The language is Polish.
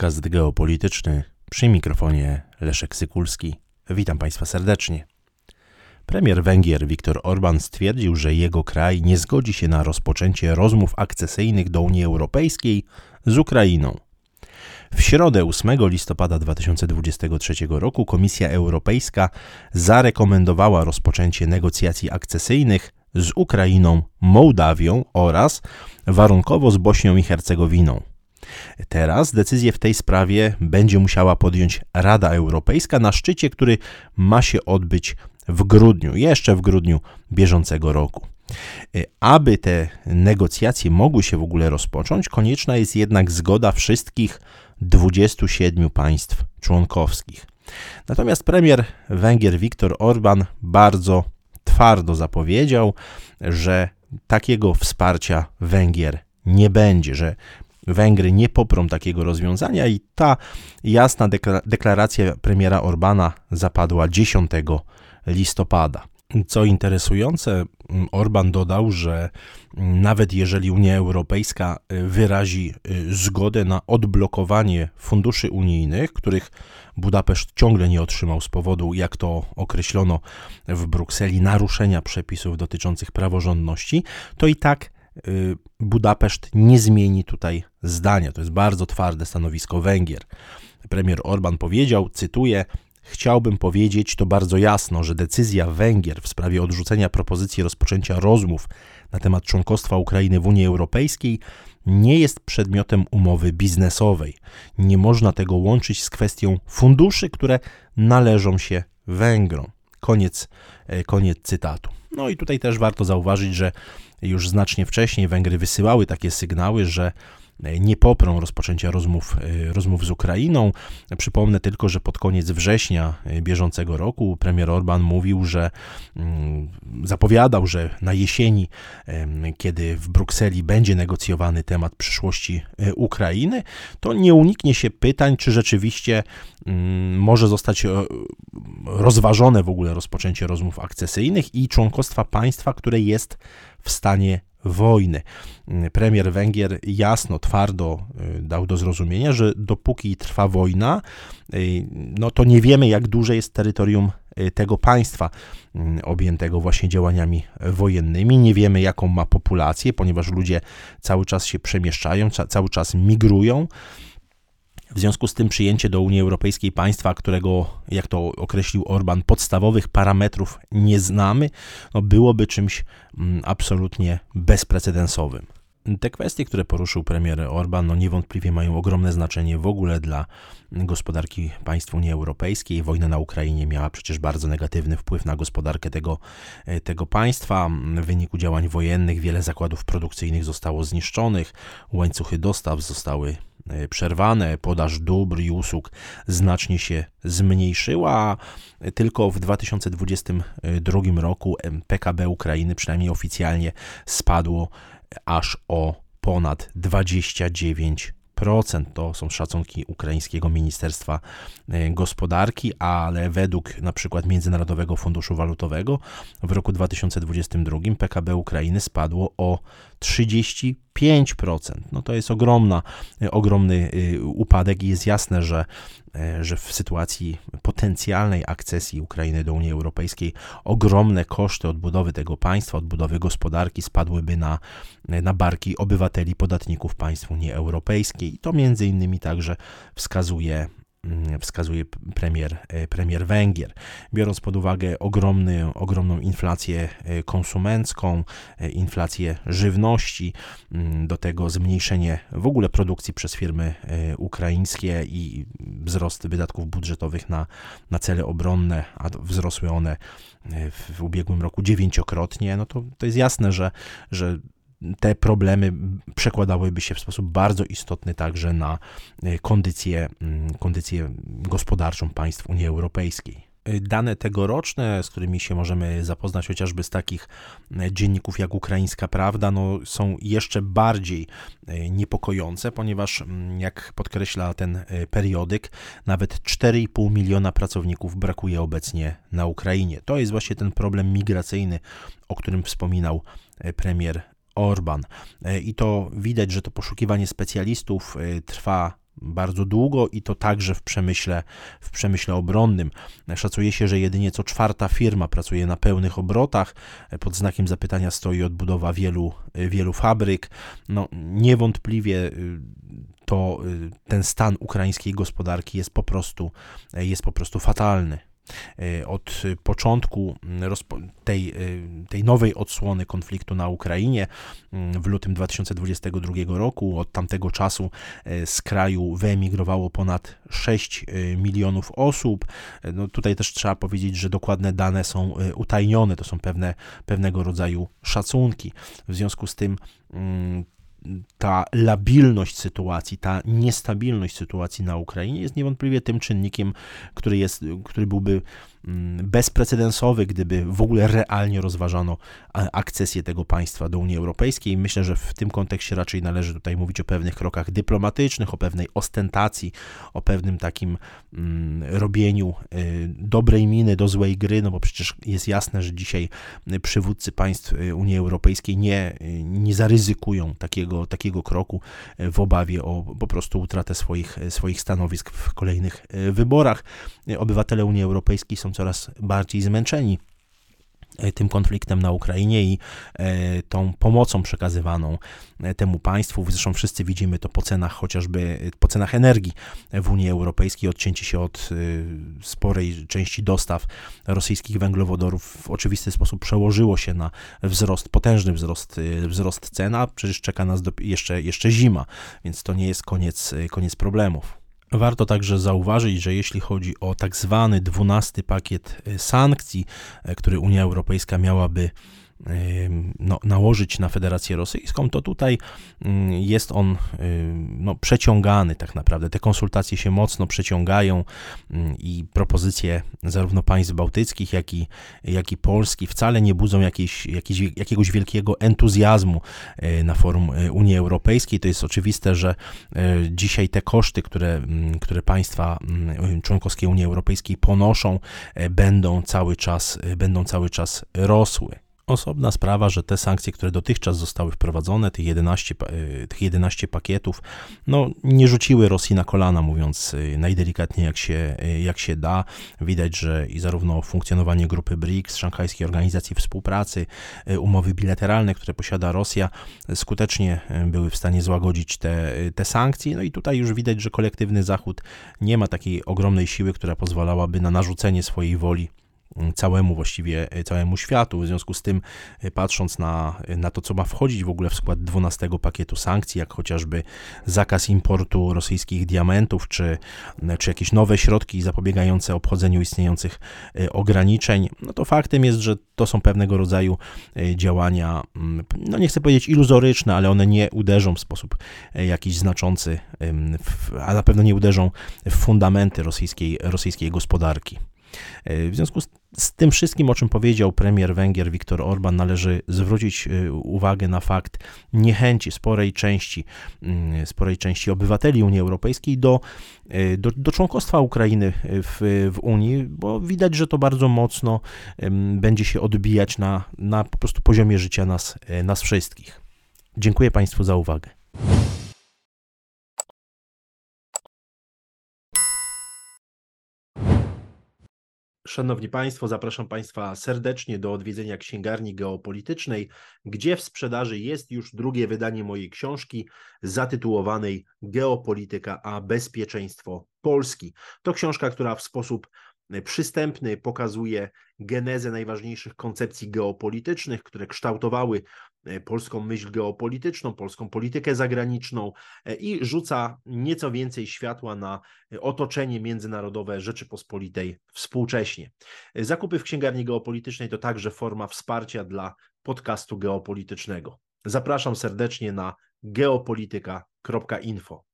Podcast geopolityczny przy mikrofonie Leszek Sykulski. Witam Państwa serdecznie. Premier Węgier Viktor Orban stwierdził, że jego kraj nie zgodzi się na rozpoczęcie rozmów akcesyjnych do Unii Europejskiej z Ukrainą. W środę 8 listopada 2023 roku Komisja Europejska zarekomendowała rozpoczęcie negocjacji akcesyjnych z Ukrainą, Mołdawią oraz warunkowo z Bośnią i Hercegowiną. Teraz decyzję w tej sprawie będzie musiała podjąć Rada Europejska na szczycie, który ma się odbyć w grudniu, jeszcze w grudniu bieżącego roku. Aby te negocjacje mogły się w ogóle rozpocząć, konieczna jest jednak zgoda wszystkich 27 państw członkowskich. Natomiast premier Węgier Viktor Orban bardzo twardo zapowiedział, że takiego wsparcia Węgier nie będzie, że Węgry nie poprą takiego rozwiązania i ta jasna deklaracja premiera Orbana zapadła 10 listopada. Co interesujące, Orban dodał, że nawet jeżeli Unia Europejska wyrazi zgodę na odblokowanie funduszy unijnych, których Budapeszt ciągle nie otrzymał z powodu, jak to określono w Brukseli, naruszenia przepisów dotyczących praworządności, to i tak Y, Budapeszt nie zmieni tutaj zdania. To jest bardzo twarde stanowisko Węgier. Premier Orban powiedział, cytuję, Chciałbym powiedzieć to bardzo jasno, że decyzja Węgier w sprawie odrzucenia propozycji rozpoczęcia rozmów na temat członkostwa Ukrainy w Unii Europejskiej nie jest przedmiotem umowy biznesowej. Nie można tego łączyć z kwestią funduszy, które należą się Węgrom. Koniec, e, koniec cytatu. No i tutaj też warto zauważyć, że już znacznie wcześniej Węgry wysyłały takie sygnały, że nie poprą rozpoczęcia rozmów, e, rozmów z Ukrainą. Przypomnę tylko, że pod koniec września e, bieżącego roku premier Orban mówił, że mm, zapowiadał, że na jesieni, kiedy w Brukseli będzie negocjowany temat przyszłości e, Ukrainy, to nie uniknie się pytań, czy rzeczywiście mm, może zostać rozważone w ogóle rozpoczęcie rozmów akcesyjnych i członkostwa państwa, które jest w stanie wojny. Premier Węgier jasno, twardo y, dał do zrozumienia, że dopóki trwa wojna, y, no to nie wiemy, jak duże jest terytorium y, tego państwa objętego właśnie działaniami wojennymi. Nie wiemy, jaką ma populację, ponieważ ludzie cały czas się przemieszczają, cały czas migrują. W związku z tym przyjęcie do Unii Europejskiej państwa, którego, jak to określił Orban, podstawowych parametrów nie znamy, no byłoby czymś mm, absolutnie bezprecedensowym. Te kwestie, które poruszył premier Orban, no niewątpliwie mają ogromne znaczenie w ogóle dla gospodarki państw Unii Europejskiej. Wojna na Ukrainie miała przecież bardzo negatywny wpływ na gospodarkę tego, e, tego państwa. W wyniku działań wojennych wiele zakładów produkcyjnych zostało zniszczonych, łańcuchy dostaw zostały przerwane, podaż dóbr i usług znacznie się zmniejszyła. Tylko w 2022 roku PKB Ukrainy, przynajmniej oficjalnie, spadło aż o ponad 29%. To są szacunki ukraińskiego Ministerstwa e, Gospodarki, ale według na przykład Międzynarodowego Funduszu Walutowego w roku 2022 PKB Ukrainy spadło o 35%. No to jest ogromna, ogromny y, upadek i jest jasne, że, e, że w sytuacji potencjalnej akcesji Ukrainy do Unii Europejskiej ogromne koszty odbudowy tego państwa, odbudowy gospodarki spadłyby na, na barki obywateli, podatników państw Unii Europejskiej. I to między innymi także wskazuje wskazuje premier, e, premier Węgier. Biorąc pod uwagę ogromny, ogromną inflację e, konsumencką, e, inflację żywności, mm, do tego zmniejszenie w ogóle produkcji przez firmy ukraińskie i wzrost wydatków budżetowych na, na cele obronne, a wzrosły one w ubiegłym roku dziewięciokrotnie, no to, to jest jasne, że, że te problemy przekładałyby się w sposób bardzo istotny także na e, kondycję, mm, kondycję gospodarczą państw Unii Europejskiej. E, dane tegoroczne, z którymi się możemy zapoznać chociażby z takich e, dzienników jak Ukraińska Prawda, no, są jeszcze bardziej niepokojące, ponieważ, mm, jak podkreśla ten periodyk, nawet 4,5 miliona pracowników brakuje obecnie na Ukrainie. To jest właśnie ten problem migracyjny, o którym wspominał premier Orban. E, I to widać, że to poszukiwanie specjalistów e, trwa bardzo długo i to także w przemyśle, w przemyśle obronnym. Szacuje się, że jedynie co czwarta firma pracuje na pełnych obrotach. Pod znakiem zapytania stoi odbudowa wielu, wielu fabryk. No, niewątpliwie to ten stan ukraińskiej gospodarki jest po prostu, jest po prostu fatalny. E, od początku tej, e, tej nowej odsłony konfliktu na Ukrainie w lutym 2022 roku. Od tamtego czasu e, z kraju wyemigrowało ponad 6 milionów osób. No tutaj też trzeba powiedzieć, że dokładne dane są utajnione, to są pewne, pewnego rodzaju szacunki. W związku z tym ta labilność sytuacji, ta niestabilność sytuacji na Ukrainie jest niewątpliwie tym czynnikiem, który, jest, który byłby bezprecedensowy, gdyby w ogóle realnie rozważano akcesję tego państwa do Unii Europejskiej. Myślę, że w tym kontekście raczej należy tutaj mówić o pewnych krokach dyplomatycznych, o pewnej ostentacji, o pewnym takim mm, robieniu y, dobrej miny do złej gry, no bo przecież jest jasne, że dzisiaj przywódcy państw y, Unii Europejskiej nie, y, nie zaryzykują takiego, takiego kroku w obawie o po prostu utratę swoich, swoich stanowisk w kolejnych wyborach. Obywatele Unii Europejskiej są coraz bardziej zmęczeni e, tym konfliktem na Ukrainie i e, tą pomocą przekazywaną e, temu państwu. Zresztą wszyscy widzimy to po cenach chociażby po cenach energii w Unii Europejskiej. Odcięcie się od sporej części dostaw rosyjskich węglowodorów w oczywisty sposób przełożyło się na wzrost, potężny wzrost, wzrost cen, a przecież czeka nas jeszcze, jeszcze zima, więc to nie jest koniec, koniec problemów. Warto także zauważyć, że jeśli chodzi o tak zwany dwunasty pakiet e, sankcji, e, który Unia Europejska miałaby no, nałożyć na Federację Rosyjską, to tutaj mm, jest on no, przeciągany tak naprawdę. Te konsultacje się mocno przeciągają i propozycje zarówno państw bałtyckich, jak i, jak i Polski wcale nie budzą jakiejś, jakiejś, jakiegoś wielkiego entuzjazmu e, na forum e, Unii Europejskiej. To jest oczywiste, że e, dzisiaj te koszty, które, które państwa członkowskie Unii Europejskiej ponoszą, będą cały czas, będą cały czas rosły. Osobna sprawa, że te sankcje, które dotychczas zostały wprowadzone, tych 11, e, tych 11 pakietów, no, nie rzuciły Rosji na kolana, mówiąc e, najdelikatniej jak się, e, jak się da. Widać, że i zarówno funkcjonowanie grupy BRICS, Szanghajskiej Organizacji Współpracy, umowy bilateralne, które posiada Rosja, skutecznie były w stanie złagodzić te, te sankcje. No i tutaj już widać, że kolektywny Zachód nie ma takiej ogromnej siły, która pozwalałaby na narzucenie swojej woli całemu właściwie, całemu światu. W związku z tym, e, patrząc na, na to, co ma wchodzić w ogóle w skład 12 pakietu sankcji, jak chociażby zakaz importu rosyjskich diamentów, czy, czy jakieś nowe środki zapobiegające obchodzeniu istniejących e, ograniczeń, no to faktem jest, że to są pewnego rodzaju e, działania, mm, no nie chcę powiedzieć iluzoryczne, ale one nie uderzą w sposób jakiś znaczący, a na pewno nie uderzą w fundamenty rosyjskiej, rosyjskiej gospodarki. W związku z, z, tym wszystkim, o czym powiedział premier Węgier Viktor Orban, należy zwrócić y, uwagę na fakt niechęci sporej części, mm, sporej części obywateli Unii Europejskiej do, y, do, do członkostwa Ukrainy w, w Unii, bo widać, że to bardzo mocno będzie się odbijać na, na po prostu poziomie życia nas, nas wszystkich. Dziękuję Państwu za uwagę. Szanowni Państwo, zapraszam Państwa serdecznie do odwiedzenia księgarni geopolitycznej, gdzie w sprzedaży jest już drugie wydanie mojej książki zatytułowanej Geopolityka a bezpieczeństwo Polski. To książka, która w sposób przystępny pokazuje genezę najważniejszych koncepcji geopolitycznych, które kształtowały polską myśl geopolityczną, polską politykę zagraniczną e, i rzuca nieco więcej światła na e, otoczenie międzynarodowe Rzeczypospolitej współcześnie. Zakupy w księgarni geopolitycznej to także forma wsparcia dla podcastu geopolitycznego. Zapraszam serdecznie na geopolityka.info.